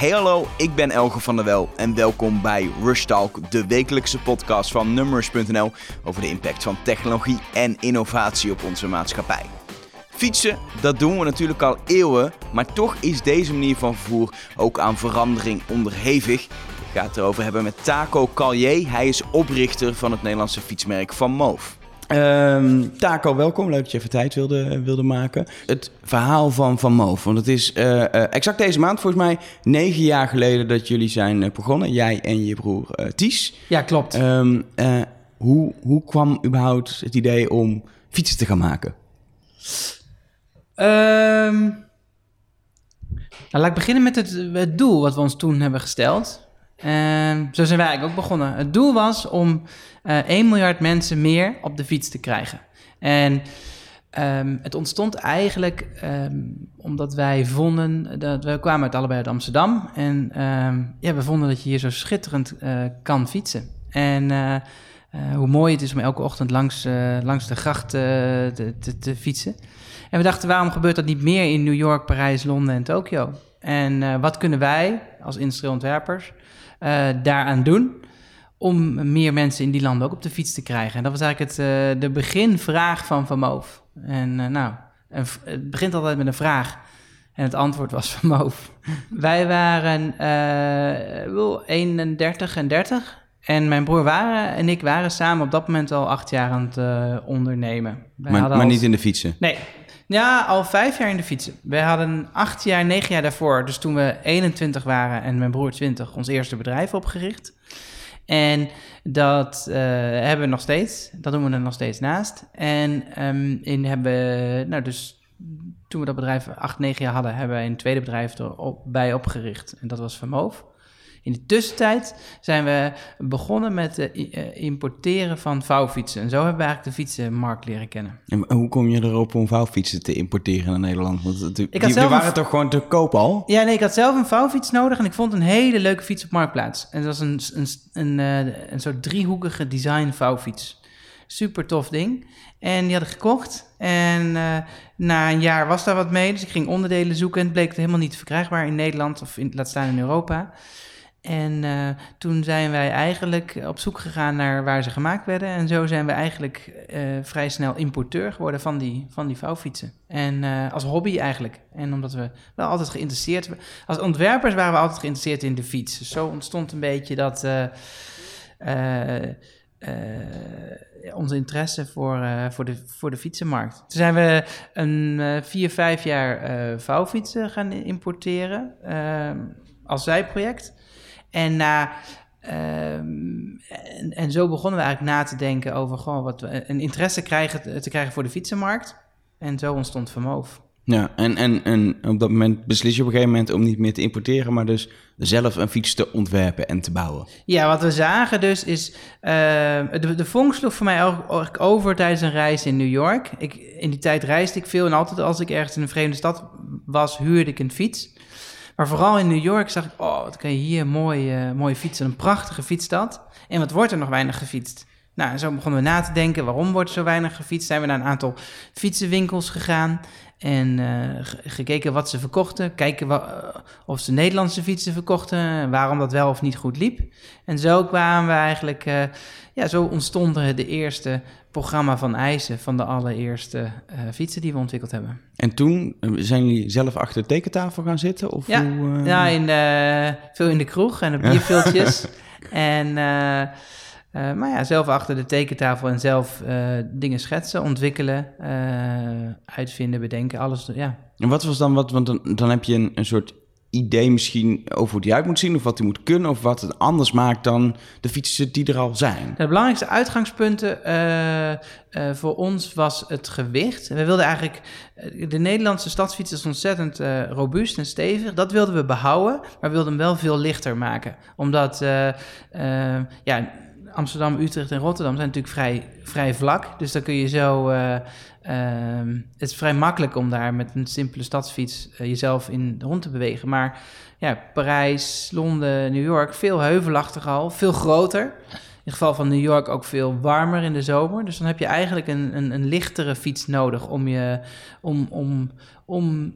Hey hallo, ik ben Elge van der Wel en welkom bij Rush Talk, de wekelijkse podcast van Numbers.nl over de impact van technologie en innovatie op onze maatschappij. Fietsen, dat doen we natuurlijk al eeuwen, maar toch is deze manier van vervoer ook aan verandering onderhevig. Ik ga het erover hebben met Taco Callier. Hij is oprichter van het Nederlandse fietsmerk Van Moof. Ehm, Taco, welkom. Leuk dat je even tijd wilde, wilde maken. Het verhaal van Van Moof, want het is eh, eh, exact deze maand, volgens mij negen jaar geleden dat jullie zijn eh, begonnen. Jij en je broer Ties. Ja, klopt. Ehm, hoe, hoe kwam überhaupt het idee om fietsen te gaan maken? Um, nou, laat ik beginnen met het, het, doel wat we ons toen hebben gesteld. En zo zijn wij eigenlijk ook begonnen. Het doel was om uh, eh, 1 miljard mensen meer op de fiets te krijgen. En um, het ontstond eigenlijk um, omdat wij vonden dat we kwamen uit allebei uit Amsterdam. En ja, we vonden dat je hier zo schitterend uh, kan fietsen. En uh, hoe mooi het is om elke ochtend langs, langs de gracht te, te, te fietsen. En we dachten, waarom gebeurt dat niet meer in New York, Parijs, Londen en Tokio? En wat kunnen wij als industrieel ontwerpers daaraan doen om meer mensen in die landen ook op de fiets te krijgen? En dat was eigenlijk het, uh, de beginvraag van Van Moof. En nou, het begint altijd met een vraag. En het antwoord was van Moof. wij waren 31 en 30. En mijn broer waren en ik waren samen op dat moment al acht jaar aan het ondernemen. Wij maar, maar niet in de fietsen? Nee, ja, al vijf jaar in de fietsen. We hadden acht jaar, negen jaar daarvoor, dus toen we 21 waren en mijn broer 20, ons eerste bedrijf opgericht. En dat uh, hebben we nog steeds. Dat doen we er nog steeds naast. En um, in hebben nou dus toen we dat bedrijf acht, negen jaar hadden, hebben we een tweede bedrijf erbij opgericht. En dat was Vermoof. In de tussentijd zijn we begonnen met het eh, importeren van vouwfietsen. En zo hebben we eigenlijk de fietsenmarkt leren kennen. En hoe kom je erop om vouwfietsen te importeren naar Nederland? Want die, die waren toch gewoon te koop al? Ja, nee, ik had zelf een vouwfiets nodig en ik vond een hele leuke fiets op Marktplaats. En dat was een, een, een, een, eh, een soort driehoekige design vouwfiets. Super tof ding. En die had ik gekocht. En uh, na een jaar was daar wat mee. Dus ik ging onderdelen zoeken. En het bleek helemaal niet verkrijgbaar in Nederland of in, laat staan in Europa. En uh, toen zijn wij eigenlijk op zoek gegaan naar waar ze gemaakt werden. En zo zijn we eigenlijk uh, vrij snel importeur geworden van die, van die vouwfietsen. En uh, als hobby eigenlijk. En omdat we wel altijd geïnteresseerd... Als ontwerpers waren we altijd geïnteresseerd in de fiets. Dus zo ontstond een beetje dat... onze interesse voor, voor, de, voor de fietsenmarkt. Toen zijn we een vier, vijf jaar vouwfietsen gaan importeren als zijproject. En, na, ehm, en, en, zo begonnen we eigenlijk na te denken over gewoon wat we, een interesse krijgen, te krijgen voor de fietsenmarkt. En zo ontstond Vermoof. Ja, en, en, en op dat moment beslis je op een gegeven moment om niet meer te importeren, maar dus zelf een fiets te ontwerpen en te bouwen. Ja, wat we zagen dus is, uh, de, de vonk sloeg voor mij eigenlijk over tijdens een reis in New York. Ik, in die tijd reisde ik veel en altijd als ik ergens in een vreemde stad was, huurde ik een fiets. Maar vooral in New York zag ik, oh, wat kan je hier mooi, uh, mooi fietsen. Een prachtige fietsstad. En wat wordt er nog weinig gefietst? Nou, zo begonnen we na te denken, waarom wordt er zo weinig gefietst? Zijn we naar een aantal fietsenwinkels gegaan en uh, gekeken wat ze verkochten. Kijken uh, of ze Nederlandse fietsen verkochten, waarom dat wel of niet goed liep. En zo kwamen we eigenlijk, uh, ja, zo ontstonden de eerste programma van eisen van de allereerste fietsen die we ontwikkeld hebben. En toen eh, zijn jullie zelf achter de tekentafel gaan zitten? Of ja, hoe, ja in de, veel in de kroeg en op bierviltjes. en, maar ja, zelf achter de tekentafel en zelf dingen schetsen, ontwikkelen, uitvinden, bedenken, alles. Ja. En wat was dan wat? Want dan, dan heb je een, een soort idee misschien over hoe die uit moet zien... of wat hij moet kunnen of wat het anders maakt dan de fietsen die er al zijn? De belangrijkste uitgangspunten voor ons was het gewicht. We wilden eigenlijk... Eh, de Nederlandse stadsfiets is ontzettend robuust en stevig. Dat wilden we behouden, maar we wilden hem wel veel lichter maken. Omdat, ja... Amsterdam, Utrecht en Rotterdam zijn natuurlijk vrij, vrij vlak. Dus dan kun je zo Ehm, het is vrij makkelijk om daar met een simpele stadsfiets uh, jezelf in rond te bewegen. Maar ja, Parijs, Londen, New York, veel heuvelachtig al, veel groter. In het geval van New York ook veel warmer in de zomer. Dus dan heb je eigenlijk een, een, een lichtere fiets nodig om, je, om, om, om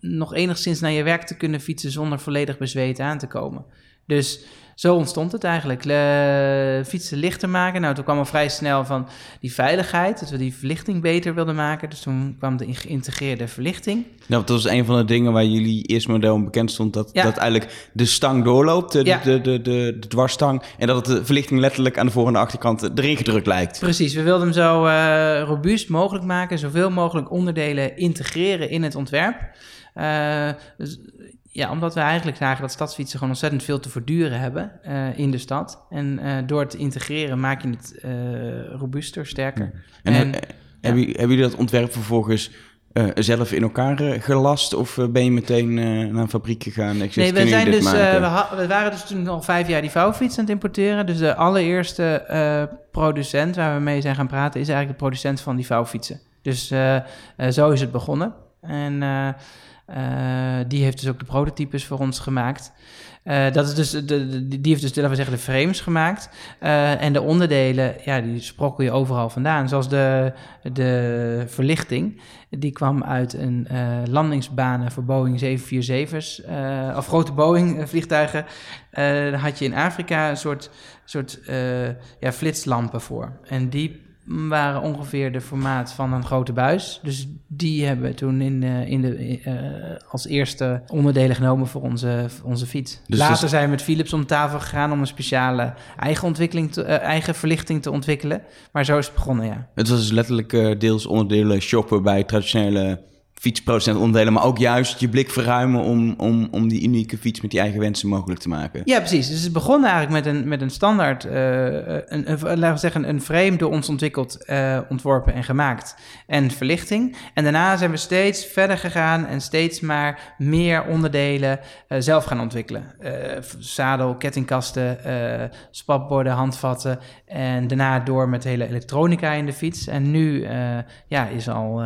nog enigszins naar je werk te kunnen fietsen zonder volledig bezweet aan te komen. Dus zo ontstond het eigenlijk. Le fietsen lichter maken. Nou, toen kwam al vrij snel van die veiligheid, dat we die verlichting beter wilden maken. Dus toen kwam de geïntegreerde verlichting. Ja, dat was een van de dingen waar jullie eerst model bekend stond, dat, dat eigenlijk de stang doorloopt, de, de, de, de, de, dwarsstang, en dat het de verlichting letterlijk aan de voor- en de achterkant erin gedrukt lijkt. Precies, we wilden hem zo uh, robuust mogelijk maken, zoveel mogelijk onderdelen integreren in het ontwerp. Uh, dus ja, omdat we eigenlijk zagen dat stadsfietsen gewoon ontzettend veel te verduren hebben uh, in de stad. En uh, door het te integreren maak je het uh, robuuster, sterker. En, en ja. hebben, hebben jullie dat ontwerp vervolgens zelf in elkaar gelast? Of ben je meteen naar een fabriek gegaan? Ik nee, we, zijn dus, we, we, waren dus toen al vijf jaar die vouwfiets aan het importeren. Dus de allereerste producent waar we mee zijn gaan praten... is eigenlijk de producent van die vouwfietsen. Dus zo is het begonnen. En... Uh, die heeft dus ook de prototypes voor ons gemaakt. Uh, dat is dus de, die heeft dus, laten we zeggen, de frames gemaakt. Uh, en de onderdelen, ja, die sprokkel je overal vandaan. Zoals de, de verlichting, die kwam uit een landingsbanen voor Boeing 747's. of grote Boeing vliegtuigen. daar had je in Afrika een soort, soort ja, flitslampen voor. En die waren ongeveer de formaat van een grote buis. Dus die hebben we toen in, uh, in de, uh, als eerste onderdelen genomen voor onze, onze fiets. Dus Later dus... zijn we met Philips om tafel gegaan om een speciale eigen, ontwikkeling te, uh, eigen verlichting te ontwikkelen. Maar zo is het begonnen, ja. Het was dus letterlijk deels onderdelen shoppen bij traditionele fietsproducent onderdelen, maar ook juist je blik verruimen om, om, om die unieke fiets met die eigen wensen mogelijk te maken. Ja, precies. Dus het begon eigenlijk met een, met een standaard, uh, een, laten we zeggen, een frame door ons ontwikkeld, uh, ontworpen en gemaakt en verlichting. En daarna zijn we steeds verder gegaan en steeds maar meer onderdelen uh, zelf gaan ontwikkelen. zadel, kettingkasten, spapborden, handvatten en daarna door met hele elektronica in de fiets. En nu ja, is al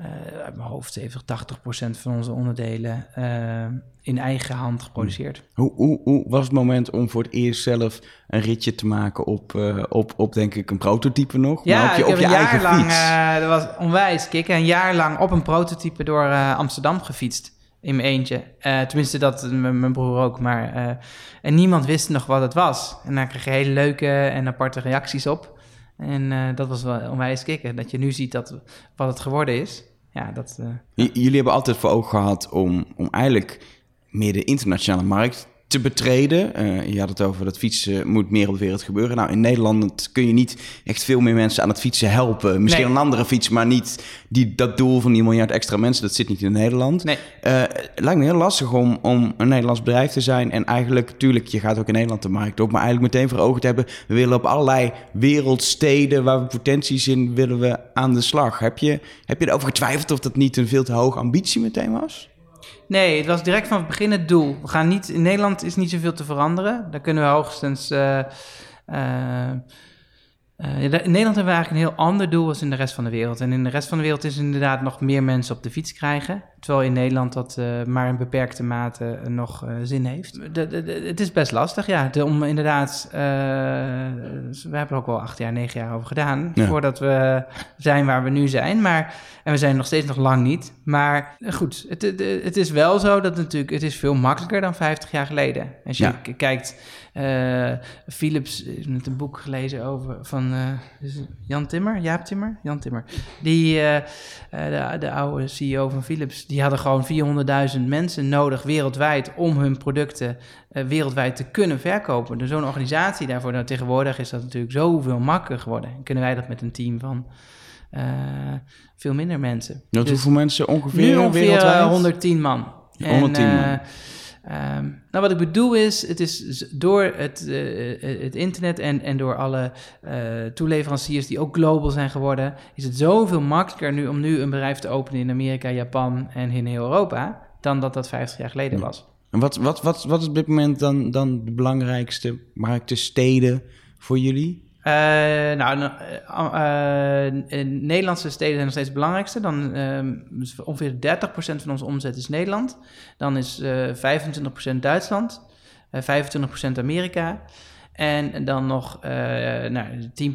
uh, uit mijn hoofd 70, 80 procent van onze onderdelen uh, in eigen hand geproduceerd. Hoe, hoe, hoe, was het moment om voor het eerst zelf een ritje te maken op, uh, op, op denk ik, een prototype nog? Ja, maar op je, ik heb op je een jaar lang, dat was onwijs kicken, een jaar lang op een prototype door Amsterdam gefietst. In mijn eentje. tenminste, dat mijn broer ook. Maar, en niemand wist nog wat het was. En daar kreeg je hele leuke en aparte reacties op. En uh, dat was wel onwijs kicken. Dat je nu ziet dat, wat het geworden is. Ja, dat, uh, Jullie hebben altijd voor ogen gehad om, om eigenlijk meer de internationale markt te betreden. Uh, je had het over dat fietsen moet meer op de wereld gebeuren. Nou, in Nederland kun je niet echt veel meer mensen aan het fietsen helpen. Misschien nee. een andere fiets, maar niet die, dat doel van die miljard extra mensen. Dat zit niet in Nederland. Nee. Uh, het lijkt me heel lastig om, om een Nederlands bedrijf te zijn. En eigenlijk, tuurlijk, je gaat ook in Nederland de markt op. Maar eigenlijk meteen voor ogen te hebben. We willen op allerlei wereldsteden waar we potenties in willen we aan de slag. Heb je, heb je erover getwijfeld of dat niet een veel te hoge ambitie meteen was? Nee, het was direct van het begin het doel. We gaan niet, in Nederland is niet zoveel te veranderen. Daar kunnen we hoogstens. Uh, uh, uh, in Nederland hebben we eigenlijk een heel ander doel als in de rest van de wereld. En in de rest van de wereld is inderdaad nog meer mensen op de fiets krijgen. Terwijl in Nederland dat uh, maar in beperkte mate nog uh, zin heeft. De, de, de, het is best lastig, ja. om inderdaad, we hebben er ook wel acht jaar, negen jaar over gedaan. Ja. Voordat we zijn waar we nu zijn. Maar, en we zijn nog steeds nog lang niet. Maar goed, het, het, het is wel zo dat natuurlijk, het is veel makkelijker dan 50 jaar geleden. Als je ja. kijkt uh, Philips heeft net een boek gelezen over van uh, Jan Timmer, Jaap Timmer, Jan Timmer. Die, uh, de, de, oude CEO van Philips, die hadden gewoon 400.000 mensen nodig wereldwijd om hun producten wereldwijd te kunnen verkopen. Dus zo'n organisatie daarvoor, nou, tegenwoordig is dat natuurlijk zoveel makkelijker geworden. Kunnen wij dat met een team van veel minder mensen. Dus hoeveel mensen ongeveer, nu ongeveer wereldwijd? 110 man. 110 en, man. Um, nou, wat ik bedoel is, het is door het, uh, het internet en, en door alle uh, toeleveranciers die ook global zijn geworden, is het zoveel makkelijker nu om nu een bedrijf te openen in Amerika, Japan en in heel Europa, dan dat dat 50 jaar geleden was. En wat, wat, wat, wat is op dit moment dan, dan de belangrijkste markten, steden voor jullie? Uh, nou, uh, uh, Nederlandse steden zijn nog steeds het belangrijkste. Dan ongeveer 30% van onze omzet is Nederland. Dan is 25% Duitsland, 25% Amerika. En dan nog nou, 10%,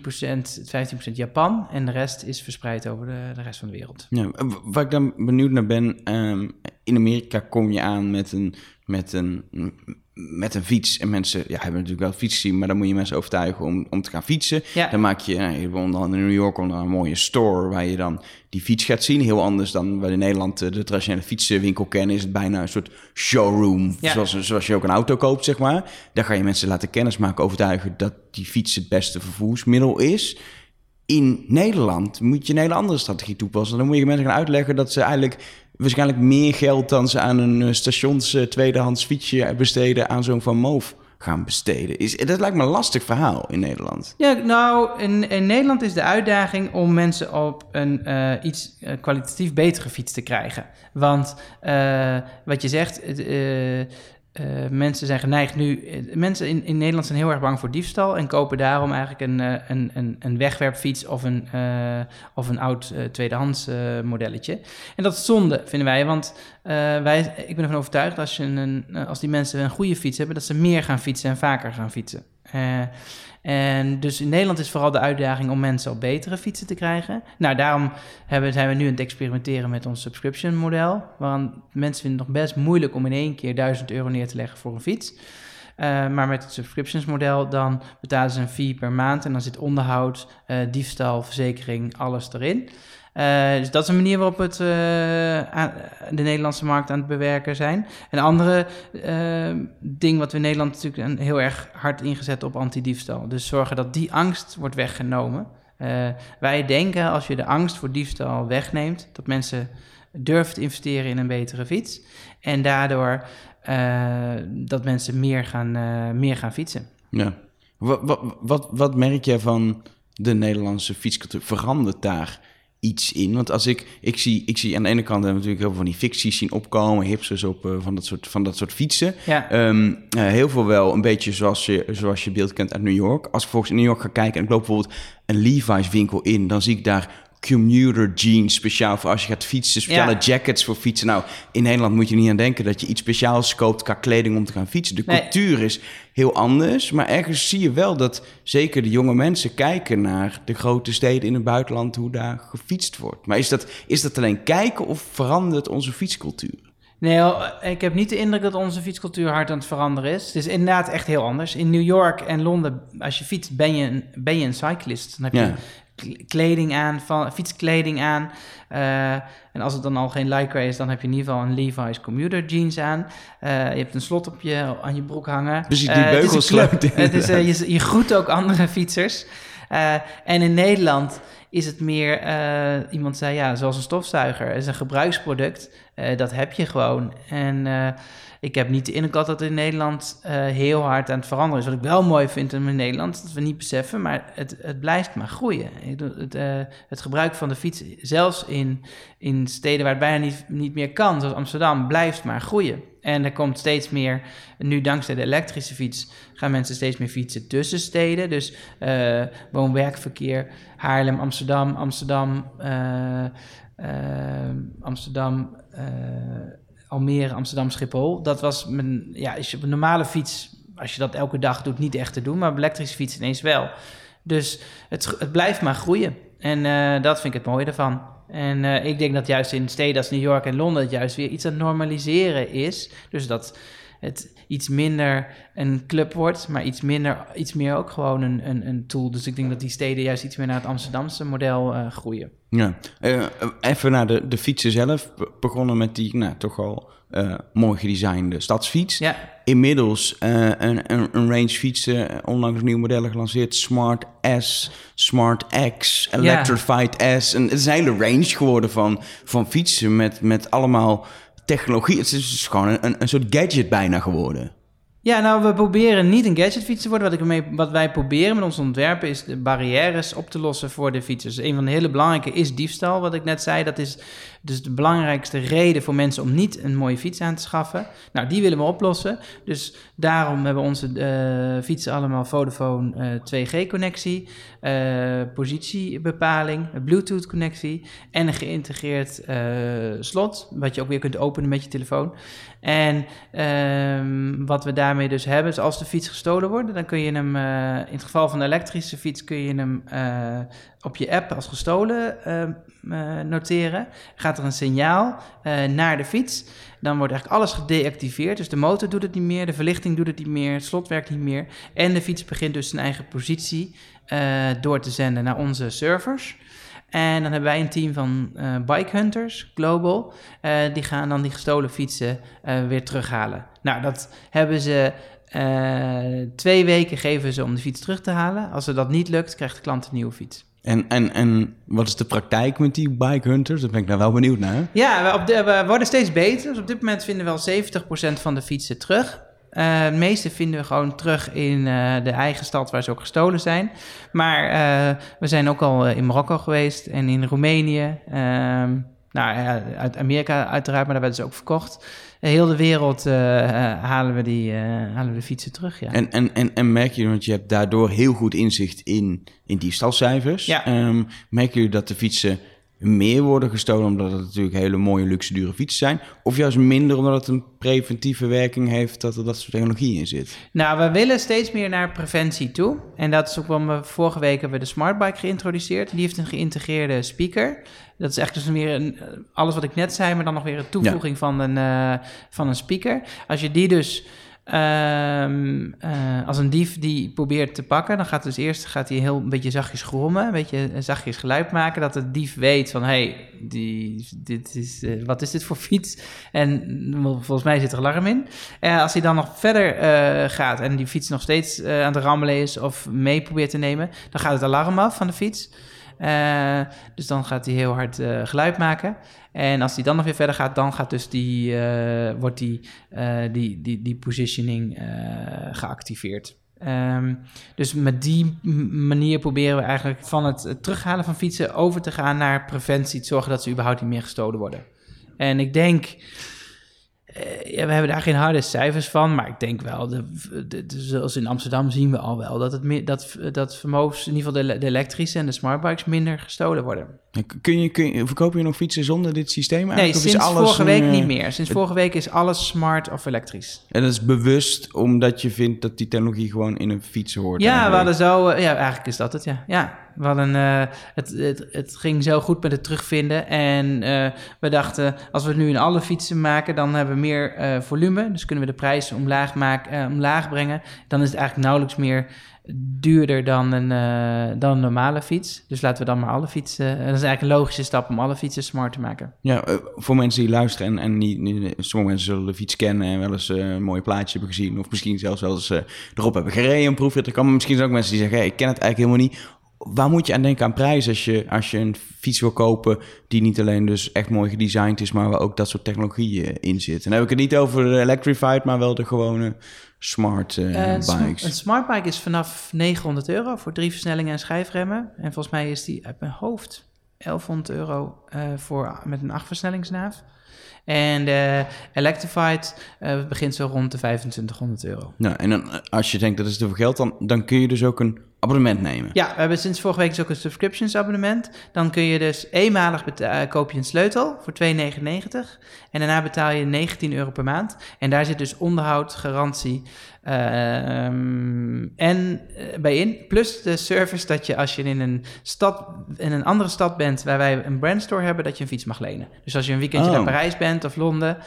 15% Japan. En de rest is verspreid over de, de rest van de wereld. Ja, waar ik dan benieuwd naar ben, um, in Amerika kom je aan met een, met een, met een fiets. En mensen ja, hebben natuurlijk wel fiets zien, maar dan moet je mensen overtuigen om, om te gaan fietsen. Ja. Dan maak je, nou, je dan in New York onder een mooie store waar je dan die fiets gaat zien. Heel anders dan we in Nederland eh, de traditionele fietsenwinkel kennen. Is het bijna een soort showroom, Ja. zoals, zoals je ook een auto koopt, zeg maar. Daar ga je mensen laten kennismaken, overtuigen dat die fiets het beste vervoersmiddel is. In Nederland moet je een hele andere strategie toepassen. Dan moet je mensen gaan uitleggen dat ze eigenlijk waarschijnlijk meer geld dan ze aan een eh, stations eh, tweedehands fietsje besteden aan zo'n Van Moof gaan besteden. Is, dat lijkt me een lastig verhaal in Nederland. Ja, nou, in, in Nederland is de uitdaging om mensen op een eh, iets kwalitatief betere fiets te krijgen. Want wat je zegt, eh, mensen zijn geneigd nu... eh, mensen in, in Nederland zijn heel erg bang voor diefstal... en kopen daarom eigenlijk een, eh, een, een, een wegwerpfiets of een, of een oud eh, tweedehands eh, modelletje. En dat is zonde, vinden wij, want wij, ik ben ervan overtuigd... Als, je een, als die mensen een goede fiets hebben... dat ze meer gaan fietsen en vaker gaan fietsen. Eh, en dus in Nederland is vooral de uitdaging om mensen op betere fietsen te krijgen. Nou, daarom hebben, zijn we nu aan het experimenteren met ons subscription model. Want mensen vinden het nog best moeilijk om in één keer 1000 euro neer te leggen voor een fiets. Eh, maar met het subscriptions model dan betalen ze een fee per maand en dan zit onderhoud, eh, diefstal, verzekering, alles erin. Eh, dus dat is een manier waarop het eh, de Nederlandse markt aan het bewerken zijn. Een andere eh, ding wat we in Nederland natuurlijk een- heel erg hard ingezet op antidiefstal. Dus zorgen dat die angst wordt weggenomen. Wij denken als je de angst voor diefstal wegneemt, dat mensen durven te investeren in een betere fiets. En daardoor dat mensen meer gaan, meer gaan fietsen. Ja. Wat, wat, wat, wat merk jij van de Nederlandse fietscultuur? Verandert daar iets in? Want als ik, ik zie, ik zie aan de ene kant natuurlijk heel veel van die ficties zien opkomen, hipsters op eh, van, dat soort, van dat soort fietsen. Ja, Ehm, eh, heel veel wel een beetje zoals je, zoals je beeld kent uit New York. Als ik volgens in New York ga kijken en ik loop bijvoorbeeld een Levi's winkel in, dan zie ik daar commuter jeans speciaal voor als je gaat fietsen, speciale Ja. jackets voor fietsen. Nou, in Nederland moet je niet aan denken dat je iets speciaals koopt qua kleding om te gaan fietsen. De Nee. cultuur is heel anders, maar ergens zie je wel dat zeker de jonge mensen kijken naar de grote steden in het buitenland, hoe daar gefietst wordt. Maar is dat, is dat alleen kijken of verandert onze fietscultuur? Nee, ik heb niet de indruk dat onze fietscultuur hard aan het veranderen is. Het is inderdaad echt heel anders. In New York en Londen, als je fietst, ben je een, ben je een cyclist. Dan heb je kleding aan, van, fietskleding aan. Eh, en als het dan al geen Lycra is, dan heb je in ieder geval een Levi's commuter jeans aan. Eh, je hebt een slot op je, aan je broek hangen. Die Eh, het is een beugels club. sluiten, Het is, je, je groet ook andere fietsers. En in Nederland is het meer, iemand zei ja, zoals een stofzuiger. Het is een gebruiksproduct. Dat heb je gewoon. En ik heb niet de indruk dat dat in Nederland eh, heel hard aan het veranderen is. Wat ik wel mooi vind in Nederland, dat we niet beseffen, maar het, het blijft maar groeien. Het, eh, het gebruik van de fiets, zelfs in, in steden waar het bijna niet, meer kan, zoals Amsterdam, blijft maar groeien. En er komt steeds meer, nu dankzij de elektrische fiets, gaan mensen steeds meer fietsen tussen steden. Dus eh woon-werkverkeer, Haarlem, Amsterdam, Amsterdam, Amsterdam, Almere, Amsterdam, Schiphol. Dat was mijn, ja, als je op een normale fiets, als je dat elke dag doet, niet echt te doen, maar op elektrische fiets ineens wel. Dus het, het blijft maar groeien. En eh, dat vind ik het mooie ervan. En eh, ik denk dat juist in steden als New York en Londen het juist weer iets aan normaliseren is. Dus dat het iets minder een club wordt, maar iets, minder, iets meer ook gewoon een, een, een tool. Dus ik denk dat die steden juist iets meer naar het Amsterdamse model eh, groeien. Ja, eh, even naar de, de fietsen zelf. Be- Begonnen met die nou, toch al eh, mooi gedesignde stadsfiets. Ja, Inmiddels een, een, een range fietsen, onlangs nieuwe modellen gelanceerd. Smart S, Smart X, Electrified S. En het is een hele range geworden van, van fietsen met, met allemaal technologie. Het is dus gewoon een, een soort gadget bijna geworden. Ja, nou, we proberen niet een gadgetfiets te worden. Wat, ik ermee, wat wij proberen met ons ontwerpen is de barrières op te lossen voor de fietsers. Een van de hele belangrijke is diefstal, wat ik net zei. Dat is dus de belangrijkste reden voor mensen om niet een mooie fiets aan te schaffen. Nou, die willen we oplossen. Dus daarom hebben onze eh, fietsen allemaal Vodafone eh, 2G-connectie, eh, positiebepaling, een Bluetooth-connectie en een geïntegreerd slot, wat je ook weer kunt openen met je telefoon. En ehm, wat we daarmee dus hebben, is als de fiets gestolen wordt, dan kun je hem, in het geval van de elektrische fiets, kun je hem op je app als gestolen eh, eh, noteren. Gaat er een signaal eh, naar de fiets. Dan wordt eigenlijk alles gedeactiveerd. Dus de motor doet het niet meer, de verlichting doet het niet meer, het slot werkt niet meer. En de fiets begint dus zijn eigen positie eh, door te zenden naar onze servers. En dan hebben wij een team van bike hunters, global. Die gaan dan die gestolen fietsen weer terughalen. Nou, dat hebben ze twee weken geven ze om de fiets terug te halen. Als ze dat niet lukt, krijgt de klant een nieuwe fiets. En, en, en wat is de praktijk met die bike hunters? Daar ben ik daar wel benieuwd naar. Ja, we, de, worden steeds beter. Dus op dit moment vinden we al 70% van de fietsen terug. Eh, het meeste vinden we gewoon terug in eh, de eigen stad waar ze ook gestolen zijn. Maar eh, we zijn ook al in Marokko geweest en in Roemenië. Nou uit Amerika uiteraard, maar daar werden ze ook verkocht. Heel de wereld eh, eh, halen, we die, eh, halen we de fietsen terug, ja. En, en, en, en merk je, want je hebt daardoor heel goed inzicht in, in diefstalcijfers. Ja. Ehm, merken jullie dat de fietsen meer worden gestolen omdat het natuurlijk hele mooie, luxe, dure fietsen zijn? Of juist minder omdat het een preventieve werking heeft dat er dat soort technologie in zit? Nou, we willen steeds meer naar preventie toe. En dat is ook waarom we vorige week hebben we de Smartbike geïntroduceerd. Die heeft een geïntegreerde speaker. Dat is echt dus weer een, alles wat ik net zei, maar dan nog weer een toevoeging van, een, eh, van een speaker. Als je die dus ehm, eh, als een dief die probeert te pakken, dan gaat dus eerst gaat hij heel een beetje zachtjes grommen, een beetje een zachtjes geluid maken, dat de dief weet van hey, die, dit is, eh, wat is dit voor fiets? En volgens mij zit er alarm in. Als hij dan nog verder eh, gaat en die fiets nog steeds eh, aan het rammelen is of mee probeert te nemen, dan gaat het alarm af van de fiets. Eh, dus dan gaat hij heel hard eh, geluid maken. En als hij dan nog weer verder gaat, dan gaat dus die, eh, wordt die, die, die, die positioning geactiveerd. Ehm, dus met die manier proberen we eigenlijk van het, terughalen van fietsen over te gaan naar preventie. Te zorgen dat ze überhaupt niet meer gestolen worden. En ik denk, ja, we hebben daar geen harde cijfers van, maar ik denk wel, de, de, de- zoals in Amsterdam zien we al wel, dat, het, meer- dat, dat vermogens, in ieder geval de, de elektrische en de smartbikes, minder gestolen worden. Kun je, kun je, verkopen je nog fietsen zonder dit systeem Nee, eigenlijk? Sinds alles vorige week eh, niet meer. Sinds vorige week is alles smart of elektrisch. En dat is bewust omdat je vindt dat die technologie gewoon in een fiets hoort. Ja, we eigenlijk. hadden zo... eh, ja, eigenlijk is dat het, ja. Ja, we hadden... eh, het, het, het ging zo goed met het terugvinden. En eh, we dachten, als we het nu in alle fietsen maken... dan hebben we meer eh, volume. Dus kunnen we de prijs omlaag, maken, omlaag brengen. Dan is het eigenlijk nauwelijks meer duurder dan een, dan een normale fiets. Dus laten we dan maar alle fietsen... dat is eigenlijk een logische stap om alle fietsen smart te maken. Ja, voor mensen die luisteren en, en sommige mensen zullen de fiets kennen en wel eens een mooie plaatje hebben gezien. Of misschien zelfs wel eens erop hebben gereden, een proefrit. Er komen misschien ook mensen die zeggen, hey, ik ken het eigenlijk helemaal niet. Waar moet je aan denken aan prijs als je, als je een fiets wil kopen die niet alleen dus echt mooi gedesigned is, maar waar ook dat soort technologie eh, in zit? En dan heb ik het niet over de electrified, maar wel de gewone smart eh, Eh, sm- bikes. Een smartbike is vanaf 900 euro voor drie versnellingen en schijfremmen. En volgens mij is die uit mijn hoofd 1100 euro eh, voor, met een achtversnellingsnaaf. En de Electrified eh, begint zo rond de 2500 euro. Nou, en dan, eh, als je denkt dat is te veel geld, dan, dan kun je dus ook een abonnement nemen. Ja, we hebben sinds vorige week dus ook een subscriptions abonnement. Dan kun je dus eenmalig beta- eh, koop je een sleutel voor 2,99. En daarna betaal je 19 euro per maand. En daar zit dus onderhoud, garantie ehm, en eh, bij in. Plus de service dat je als je in een stad, in een andere stad bent waar wij een brandstore hebben, dat je een fiets mag lenen. Dus als je een weekendje Oh. naar Parijs bent of Londen,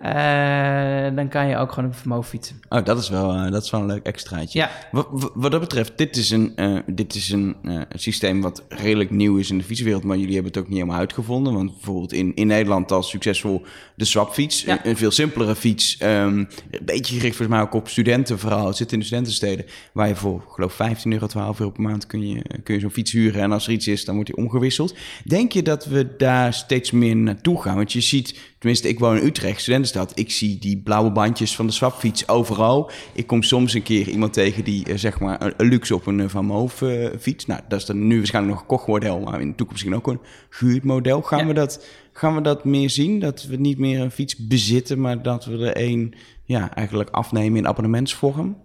eh, dan kan je ook gewoon op vermogen fietsen. Oh, dat is wel, eh, dat is wel een leuk extraatje. Ja. Wat, wat- dat betreft, dit is een, eh, dit is een systeem wat redelijk nieuw is in de fietswereld, maar jullie hebben het ook niet helemaal uitgevonden. Want bijvoorbeeld in, in Nederland al succesvol de swapfiets, Ja. een, een veel simpelere fiets, ehm, een beetje gericht volgens mij ook op studenten vooral. Het zit in de studentensteden, waar je voor, geloof 15 euro, 12 euro per maand kun je, kun je zo'n fiets huren. En als er iets is, dan wordt die omgewisseld. Denk je dat we daar steeds meer naartoe gaan? Want je ziet, tenminste ik woon in Utrecht, studentenstad, ik zie die blauwe bandjes van de swapfiets overal. Ik kom soms een keer iemand tegen die eh, zeg maar een, luxe op een eh, Van Moof eh, fiets. Nou, dat is dan nu waarschijnlijk nog een kochtmodel, maar in de toekomst misschien ook een gehuurd model. Gaan, Ja. we dat, gaan we dat meer zien? Dat we niet meer een fiets bezitten, maar dat we er een ja, eigenlijk afnemen in abonnementsvorm?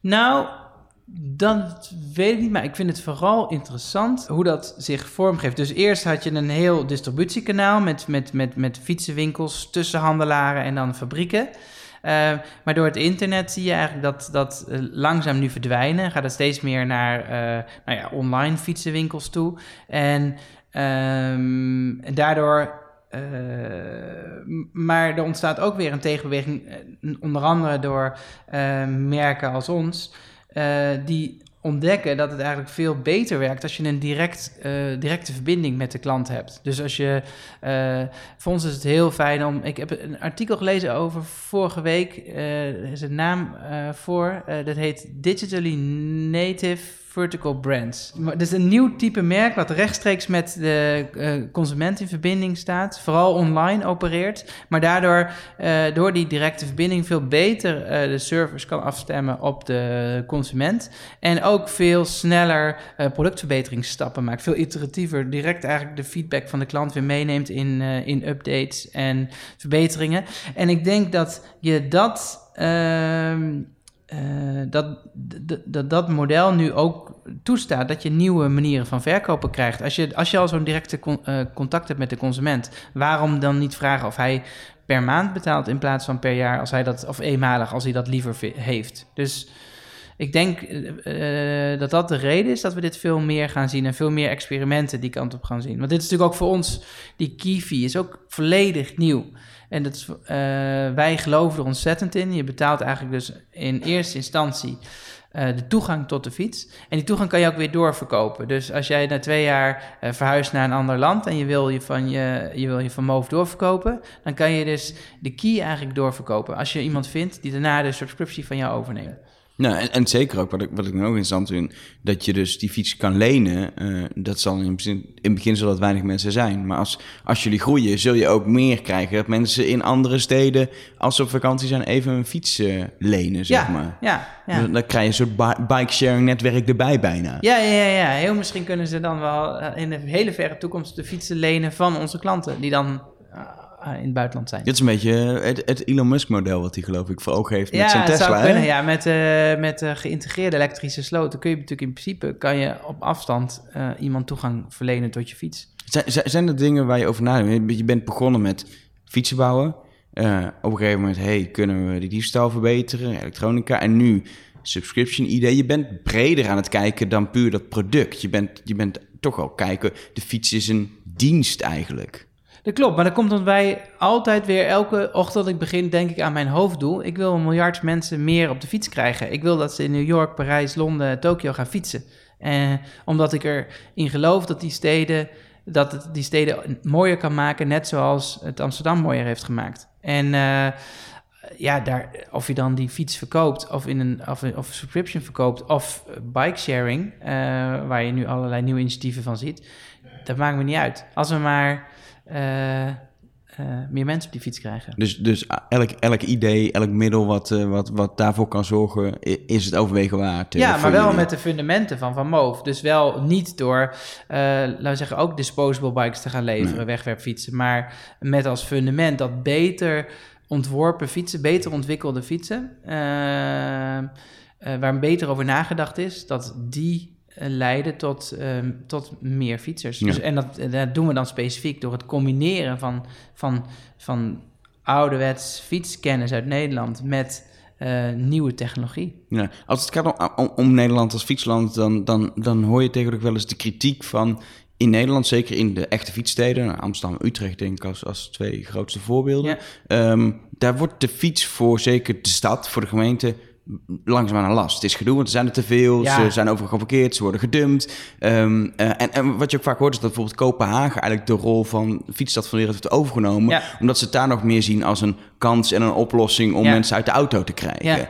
Nou, dat weet ik niet, maar ik vind het vooral interessant hoe dat zich vormgeeft. Dus eerst had je een heel distributiekanaal met, met, met, met fietsenwinkels, tussenhandelaren en dan fabrieken. maar door het internet zie je eigenlijk dat dat langzaam nu verdwijnen. Gaat het steeds meer naar nou ja, online fietsenwinkels toe. En ehm, daardoor maar er ontstaat ook weer een tegenbeweging, onder andere door merken als ons, die ontdekken dat het eigenlijk veel beter werkt als je een direct, uh, directe verbinding met de klant hebt. Dus als je, uh, voor ons is het heel fijn om, ik heb een artikel gelezen over vorige week, er is een naam voor, dat heet Digitally Native vertical brands. Het is een nieuw type merk wat rechtstreeks met de uh, consument in verbinding staat, vooral online opereert, maar daardoor uh, door die directe verbinding veel beter uh, de servers kan afstemmen op de consument en ook veel sneller productverbeteringsstappen maakt, veel iteratiever, direct eigenlijk de feedback van de klant weer meeneemt in, in updates en verbeteringen. En ik denk dat je dat ehm, uh, dat, dat dat model nu ook toestaat dat je nieuwe manieren van verkopen krijgt. Als je, als je al zo'n directe uh, contact hebt met de consument, waarom dan niet vragen of hij per maand betaalt in plaats van per jaar, als hij dat, of eenmalig als hij dat liever heeft. Dus ik denk uh, dat dat de reden is dat we dit veel meer gaan zien en veel meer experimenten die kant op gaan zien. Want dit is natuurlijk ook voor ons, die Kiwi is ook volledig nieuw. En dat uh, wij geloven er ontzettend in. Je betaalt eigenlijk dus in eerste instantie uh, de toegang tot de fiets. En die toegang kan je ook weer doorverkopen. Dus als jij na twee jaar uh, verhuist naar een ander land en je wil je van je, je, wil je van MOVE doorverkopen, dan kan je dus de key eigenlijk doorverkopen. Als je iemand vindt die daarna de subscriptie van jou overneemt. Nou, en, en, zeker ook, wat ik, wat ik nog interessant vind, dat je dus die fiets kan lenen. Uh, dat zal in, in het begin zal dat weinig mensen zijn. Maar als, als jullie groeien, zul je ook meer krijgen. Dat mensen in andere steden, als ze op vakantie zijn, even een fiets uh, lenen, zeg ja, maar. Ja, ja. Dan, dan krijg je een soort bike-sharing netwerk erbij bijna. Ja, ja, ja. Heel misschien kunnen ze dan wel uh, in de hele verre toekomst de fietsen lenen van onze klanten. Die dan in het buitenland zijn. Dit is een beetje het, het Elon Musk-model wat hij geloof ik voor ogen heeft met ja, zijn Tesla. Zou kunnen, ja, met, uh, met uh, geïntegreerde elektrische sloten kun je natuurlijk in principe kan je op afstand iemand toegang verlenen tot je fiets. Zijn, zijn er dingen waar je over nadenkt? Je bent begonnen met fietsen bouwen. op een gegeven moment, hey, kunnen we die diefstal verbeteren, elektronica. En nu subscription idee. Je bent breder aan het kijken dan puur dat product. Je bent, je bent toch al kijken, de fiets is een dienst eigenlijk. Dat klopt, maar dat komt omdat wij altijd weer elke ochtend ik begin, denk ik aan mijn hoofddoel. Ik wil een miljard mensen meer op de fiets krijgen. Ik wil dat ze in New York, Parijs, Londen, Tokio gaan fietsen. Eh, omdat ik erin geloof dat die steden, dat het die steden mooier kan maken, net zoals het Amsterdam mooier heeft gemaakt. En uh, ja, daar, of je dan die fiets verkoopt, of in een of, of subscription verkoopt, of bike sharing, uh, waar je nu allerlei nieuwe initiatieven van ziet, dat maakt me niet uit. Als we maar meer mensen op die fiets krijgen. Dus, dus elk, elk idee, elk middel wat, uh, wat, wat daarvoor kan zorgen, is het overwegen waard. Ja, maar wel jullie. met de fundamenten van Van Moof. Dus wel niet door, laten we zeggen, ook disposable bikes te gaan leveren, nee. wegwerpfietsen. Maar met als fundament dat beter ontworpen fietsen, beter ontwikkelde fietsen, waar beter over nagedacht is, dat die leiden tot, um, tot meer fietsers. Ja. Dus, en dat, dat, doen we dan specifiek door het combineren van, van, van ouderwets fietskennis uit Nederland met uh, nieuwe technologie. Ja, als het gaat om, om, om, Nederland als fietsland, dan, dan, dan hoor je tegenwoordig wel eens de kritiek van in Nederland, zeker in de echte fietssteden, Amsterdam Utrecht denk ik als, als twee grootste voorbeelden, ja. um, daar wordt de fiets voor zeker de stad, voor de gemeente, langzaamaan een last. Het is gedoe, want er zijn er te veel. Ja. Ze zijn overal geparkeerd, ze worden gedumpt. Um, uh, en, en, wat je ook vaak hoort is dat bijvoorbeeld Kopenhagen eigenlijk de rol van fietsstad van de wereld heeft overgenomen. Ja. Omdat ze het daar nog meer zien als een kans en een oplossing om ja. mensen uit de auto te krijgen.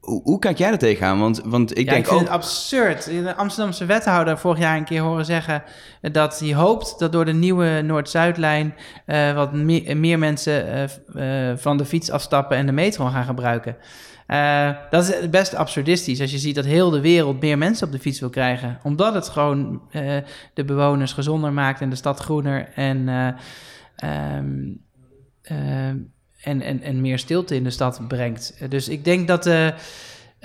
Hoe, hoe, kijk jij er tegenaan? Want, want ik ja, denk ik vind ook... het absurd. De Amsterdamse wethouder vorig jaar een keer horen zeggen dat hij hoopt dat door de nieuwe Noord-Zuidlijn uh, wat meer, meer mensen uh, uh, van de fiets afstappen en de metro gaan gebruiken. Uh, dat is best absurdistisch als je ziet dat heel de wereld meer mensen op de fiets wil krijgen. Omdat het gewoon uh, de bewoners gezonder maakt en de stad groener en, uh, um, en, en, en meer stilte in de stad brengt. Dus ik denk dat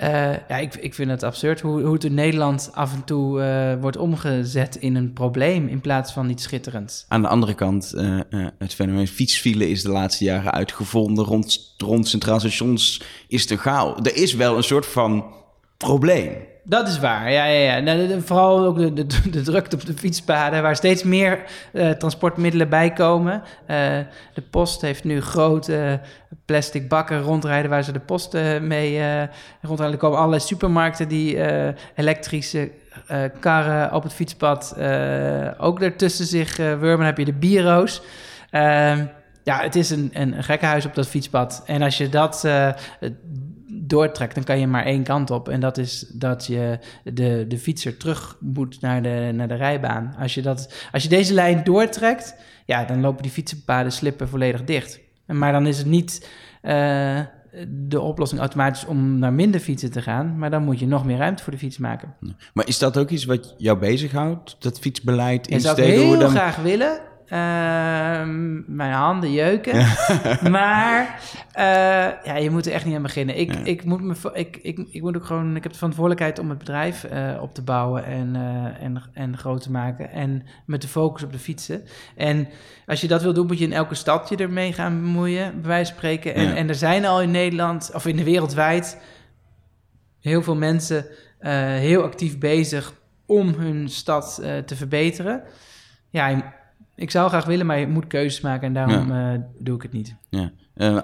Eh, ja, ik, ik vind het absurd hoe, hoe het in Nederland af en toe eh, wordt omgezet in een probleem in plaats van iets schitterends. Aan de andere kant, eh, het fenomeen fietsfile is de laatste jaren uitgevonden. Rond, rond centraal stations is een chaos. Er is wel een soort van probleem. Dat is waar, ja, ja, ja. Nou, vooral ook de, de, drukte op de fietspaden, waar steeds meer eh, transportmiddelen bij komen. Eh, de post heeft nu grote plastic bakken rondrijden waar ze de post eh, mee eh, rondrijden. Er komen allerlei supermarkten die elektrische karren op het fietspad ook ertussen zich wurmen. Dan heb je de biero's. Ehm, ja, het is een, een gekkenhuis op dat fietspad. En als je dat doortrekt, dan kan je maar één kant op. En dat is dat je de, de fietser terug moet naar de, naar de rijbaan. Als je, dat, als je deze lijn doortrekt, ja, dan lopen die fietsenpaden slippen volledig dicht. Maar dan is het niet eh, de oplossing automatisch om naar minder fietsen te gaan. Maar dan moet je nog meer ruimte voor de fiets maken. Maar is dat ook iets wat jou bezighoudt? Dat fietsbeleid in Dat zou ik steden? heel dan- graag willen. Ehm, mijn handen jeuken. maar eh, ja, je moet er echt niet aan beginnen. Ik, Ja. ik, moet me, ik, ik, ik moet ook gewoon. Ik heb de verantwoordelijkheid om het bedrijf eh, op te bouwen en, eh, en, en groot te maken. En met de focus op de fietsen. En als je dat wil doen, moet je in elke stad je ermee gaan bemoeien, bij wijze van spreken. En, Ja. en er zijn al in Nederland, of in de wereldwijd, heel veel mensen heel actief bezig om hun stad te verbeteren. Ja, ik zou graag willen, maar je moet keuzes maken en daarom eh, doe ik het niet. Ja. Eh,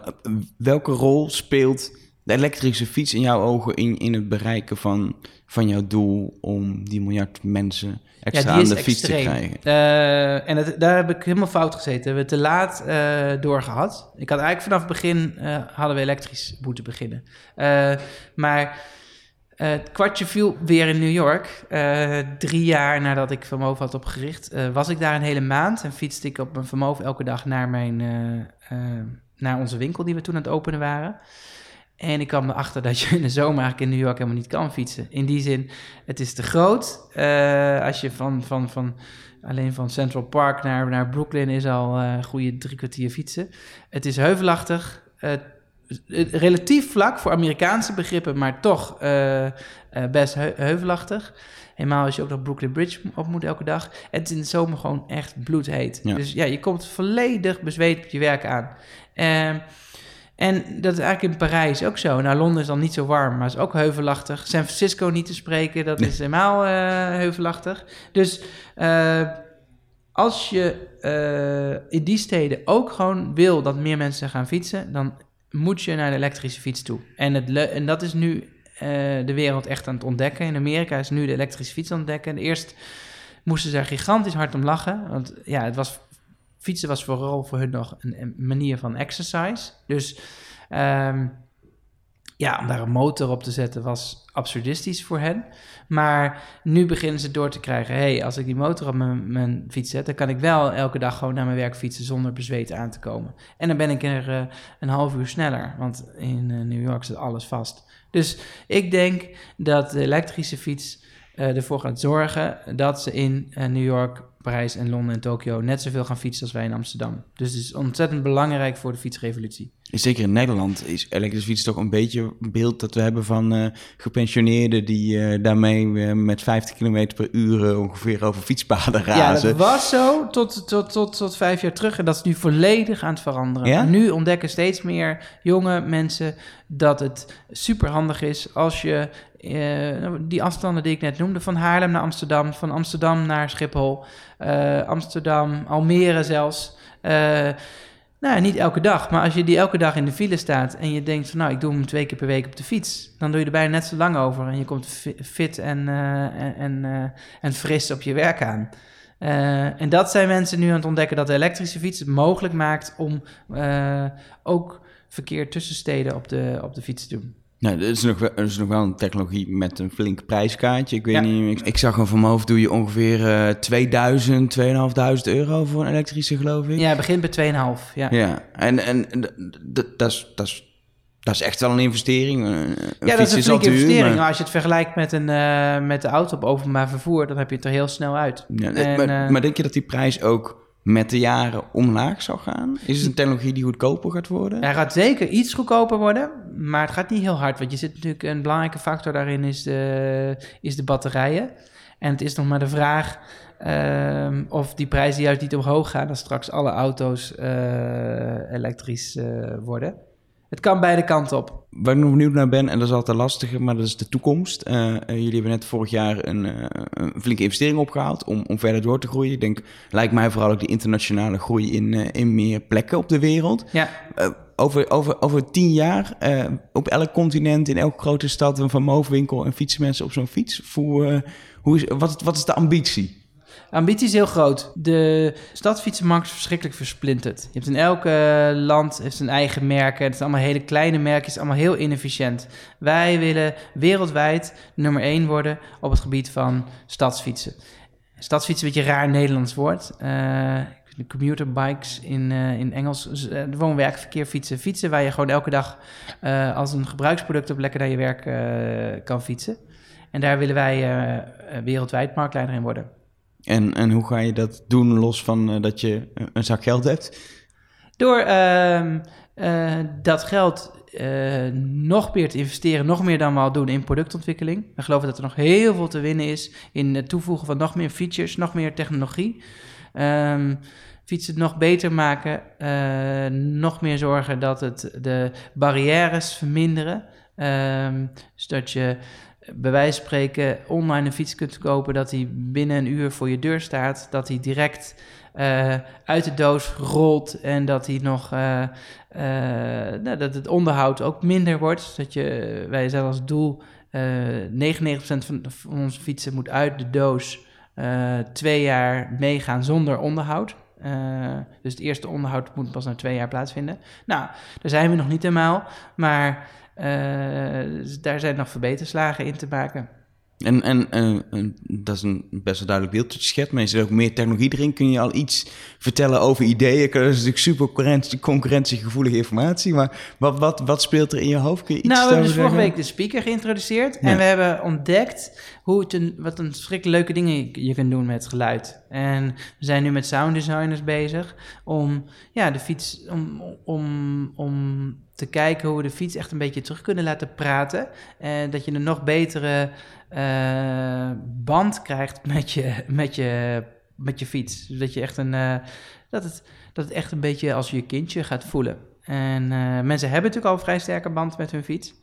welke rol speelt de elektrische fiets in jouw ogen in, in het bereiken van, van jouw doel om die miljard mensen extra aan de fiets te krijgen? Eh, en het, daar heb ik helemaal fout gezeten. We hebben te laat eh, doorgehad. Ik had eigenlijk vanaf het begin hadden we elektrisch moeten beginnen. Maar eh, het kwartje viel weer in New York. Eh, drie jaar nadat ik Vermoven had opgericht, eh, was ik daar een hele maand en fietste ik op mijn Vermoven elke dag naar, mijn, naar onze winkel die we toen aan het openen waren. En ik kwam erachter dat je in de zomer eigenlijk in New York helemaal niet kan fietsen. In die zin, het is te groot. Als je van, van, van alleen van Central Park naar, naar Brooklyn is al een goede drie kwartier fietsen. Het is heuvelachtig. Relatief vlak voor Amerikaanse begrippen, maar toch eh, eh, best heu- heuvelachtig. Helemaal als je ook nog Brooklyn Bridge op moet elke dag. En het is in de zomer gewoon echt bloedheet. Ja. Dus ja, je komt volledig bezweet op je werk aan. Ehm, en dat is eigenlijk in Parijs ook zo. Nou, Londen is dan niet zo warm, maar is ook heuvelachtig. San Francisco niet te spreken, dat is helemaal eh, heuvelachtig. Dus als je in die steden ook gewoon wil dat meer mensen gaan fietsen, dan moet je naar de elektrische fiets toe. En, het en dat is nu eh, de wereld echt aan het ontdekken. In Amerika is nu de elektrische fiets aan het ontdekken. En eerst moesten ze er gigantisch hard om lachen. Want ja, het was, fietsen was vooral voor hun nog een, een manier van exercise. Dus ehm, ja, om daar een motor op te zetten was absurdistisch voor hen. Maar nu beginnen ze door te krijgen... hey, als ik die motor op mijn, mijn fiets zet... dan kan ik wel elke dag gewoon naar mijn werk fietsen... zonder bezweet aan te komen. En dan ben ik er eh, een half uur sneller. Want in eh, New York zit alles vast. Dus ik denk dat de elektrische fiets eh, ervoor gaat zorgen... dat ze in New York, Parijs en Londen en Tokio... net zoveel gaan fietsen als wij in Amsterdam. Dus het is ontzettend belangrijk voor de fietsrevolutie. Zeker in Nederland is elektrische fiets toch een beetje een beeld dat we hebben van eh, gepensioneerden die eh, daarmee eh, met 50 km per uur ongeveer over fietspaden Ja, razen. dat was zo tot, tot, tot, tot vijf jaar terug. En dat is nu volledig aan het veranderen. Ja? Nu ontdekken steeds meer jonge mensen dat het superhandig is als je die afstanden die ik net noemde, van Haarlem naar Amsterdam, van Amsterdam naar Schiphol, Amsterdam, Almere zelfs. Nou, niet elke dag, maar als je die elke dag in de file staat en je denkt van nou, ik doe hem twee keer per week op de fiets, dan doe je er bijna net zo lang over en je komt fi- fit en, eh, en, eh, en fris op je werk aan. Eh, en dat zijn mensen nu aan het ontdekken dat de elektrische fiets het mogelijk maakt om ook verkeer tussen steden op de, op de fiets te doen. Nou, dat is, nog wel, is nog wel een technologie met een flink prijskaartje. Ik weet Ja. niet, ik, ik zag gewoon van mijn hoofd doe je ongeveer eh 2000, 2500 euro voor een elektrische, geloof ik. Ja, het begint bij 2,5. Ja. Ja, en, en dat is- dat is- dat is echt wel een investering. Een- Ja, dat is een flinke investering. maar- Maar als je het vergelijkt met, een, eh, met de auto op openbaar vervoer, dan heb je het er heel snel uit. Ja, En, maar, eh, maar denk je dat die prijs ook met de jaren omlaag zal gaan? Is het een technologie die goedkoper gaat worden? Hij gaat zeker iets goedkoper worden, maar het gaat niet heel hard. Want je zit natuurlijk een belangrijke factor daarin is de, is de batterijen. En het is nog maar de vraag ehm, of die prijzen juist niet omhoog gaan als straks alle auto's eh, elektrisch eh, worden. Het kan beide kanten op. Waar ik nog benieuwd naar ben, en dat is altijd lastiger, maar dat is de toekomst. Eh, eh, jullie hebben net vorig jaar een, uh, een, flinke investering opgehaald om, om verder door te groeien. Ik denk, lijkt mij vooral ook de internationale groei in, in meer plekken op de wereld. Ja. over, over, over tien jaar, op elk continent, in elke grote stad, een Van Moofwinkel en fietsen mensen op zo'n fiets. Hoe, hoe is, wat, wat is de ambitie? Ambitie is heel groot. De stadsfietsenmarkt is verschrikkelijk versplinterd. Je hebt in elk land heeft zijn eigen merken. Het zijn allemaal hele kleine merken, allemaal heel inefficiënt. Wij willen wereldwijd nummer één worden op het gebied van stadsfietsen. Stadsfietsen is een beetje een raar Nederlands woord. Uh, de commuterbikes in, uh, in Engels, uh, woon-werkverkeer fietsen. Fietsen waar je gewoon elke dag als een gebruiksproduct op lekker naar je werk kan fietsen. En daar willen wij wereldwijd marktleider in worden. En, en hoe ga je dat doen los van uh, dat je een zak geld hebt? Door uh, uh, dat geld uh, nog meer te investeren, nog meer dan we al doen in productontwikkeling. We geloven dat er nog heel veel te winnen is in het toevoegen van nog meer features, nog meer technologie. Um, fietsen nog beter maken, nog meer zorgen dat het de barrières verminderen. Um, zodat je bij wijze van spreken online een fiets kunt kopen, dat hij binnen een uur voor je deur staat, dat hij direct uh, uit de doos rolt en dat hij nog uh, uh, nou, dat het onderhoud ook minder wordt. Dat je, wij zijn als doel 99% van, onze fietsen moet uit de doos twee jaar meegaan zonder onderhoud. dus het eerste onderhoud moet pas na twee jaar plaatsvinden. Nou, daar zijn we nog niet helemaal, maar dus daar zijn nog verbeterslagen in te maken. En, en, en, dat is een best wel duidelijk beeld dat je schetst. Maar zit ook meer technologie erin. Kun je al iets vertellen over ideeën? Dat is natuurlijk super concurrentie, concurrentiegevoelige informatie. Maar wat, wat, wat speelt er in je hoofd? Kun je iets nou, we hebben dus vorige week de speaker geïntroduceerd. En we hebben ontdekt hoe het een, wat een verschrikkelijk leuke dingen je kunt doen met geluid. En we zijn nu met sound designers bezig om ja, de fiets... om, om, om te kijken hoe we de fiets echt een beetje terug kunnen laten praten. En dat je een nog betere uh, band krijgt met je, met je, met je fiets. Dus dat je echt een. Uh, dat, het, dat het echt een beetje als je kindje gaat voelen. En uh, mensen hebben natuurlijk al een vrij sterke band met hun fiets.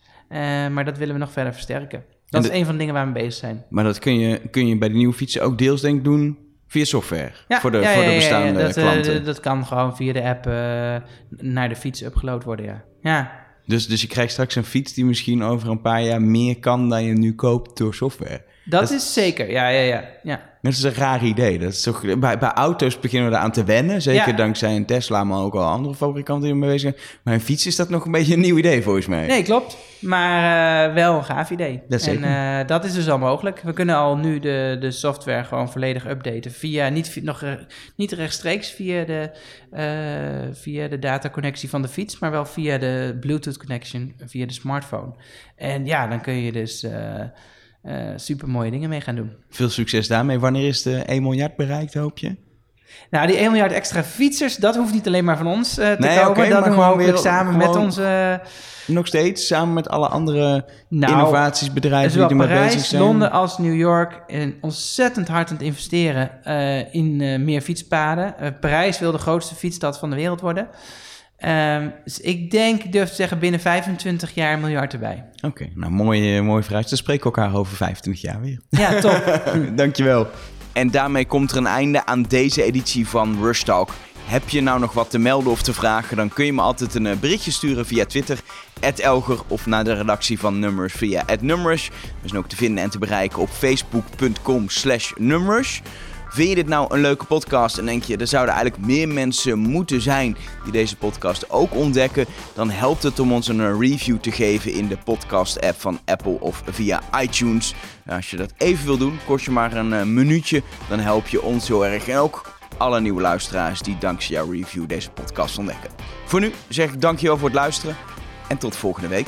maar dat willen we nog verder versterken. Dat is een van de dingen waar we mee bezig zijn. Maar dat kun je, kun je bij de nieuwe fietsen ook deels denk ik doen via software ja, voor de, ja, voor de bestaande dat, klanten. dat kan gewoon via de app naar de fiets upgeload worden, ja. Ja, dus, dus je krijgt straks een fiets die misschien over een paar jaar meer kan dan je nu koopt door software. Dat, is zeker, ja, ja, ja. ja. Dat is een raar idee. Dat is toch, bij, bij auto's beginnen we eraan te wennen. Zeker dankzij een Tesla, maar ook al andere fabrikanten die ermee bezig zijn. Maar een fiets is dat nog een beetje een nieuw idee volgens mij. Nee, klopt. Maar uh, wel een gaaf idee. Dat zeker. En uh, dat is dus al mogelijk. We kunnen al nu de, de software gewoon volledig updaten. Via, niet, nog, niet rechtstreeks via de, uh, via de dataconnectie van de fiets, maar wel via de Bluetooth connection, via de smartphone. En ja, dan kun je dus uh, super mooie dingen mee gaan doen. Veel succes daarmee. Wanneer is de 1 miljard bereikt, hoop je? Nou, die 1 miljard extra fietsers, dat hoeft niet alleen maar van ons uh, te nee, komen. Okay, dat doen we samen met onze... Nog steeds, samen met alle andere nou, innovatiesbedrijven die ermee bezig zijn. Londen als New York en ontzettend hard aan het investeren uh, in meer fietspaden. Parijs wil de grootste fietsstad van de wereld worden. Um, dus ik denk, ik durf te zeggen, binnen 25 jaar een miljard erbij. Oké, okay, nou mooi, mooi vooruit. Dan spreken we elkaar over 25 jaar weer. Ja, top. Dankjewel. En daarmee komt er een einde aan deze editie van Rush Talk. Heb je nou nog wat te melden of te vragen, dan kun je me altijd een berichtje sturen via Twitter, Elger, of naar de redactie van Numbers via @numbers. We zijn ook te vinden en te bereiken op facebook.com slash numbers. Vind je dit nou een leuke podcast en denk je, er zouden eigenlijk meer mensen moeten zijn die deze podcast ook ontdekken, dan helpt het om ons een review te geven in de podcast-app van Apple of via iTunes. Als je dat even wil doen, kost je maar een eh, minuutje, dan help je ons heel erg en ook alle nieuwe luisteraars die dankzij jouw review deze podcast ontdekken. Voor nu zeg ik dankjewel voor het luisteren en tot volgende week.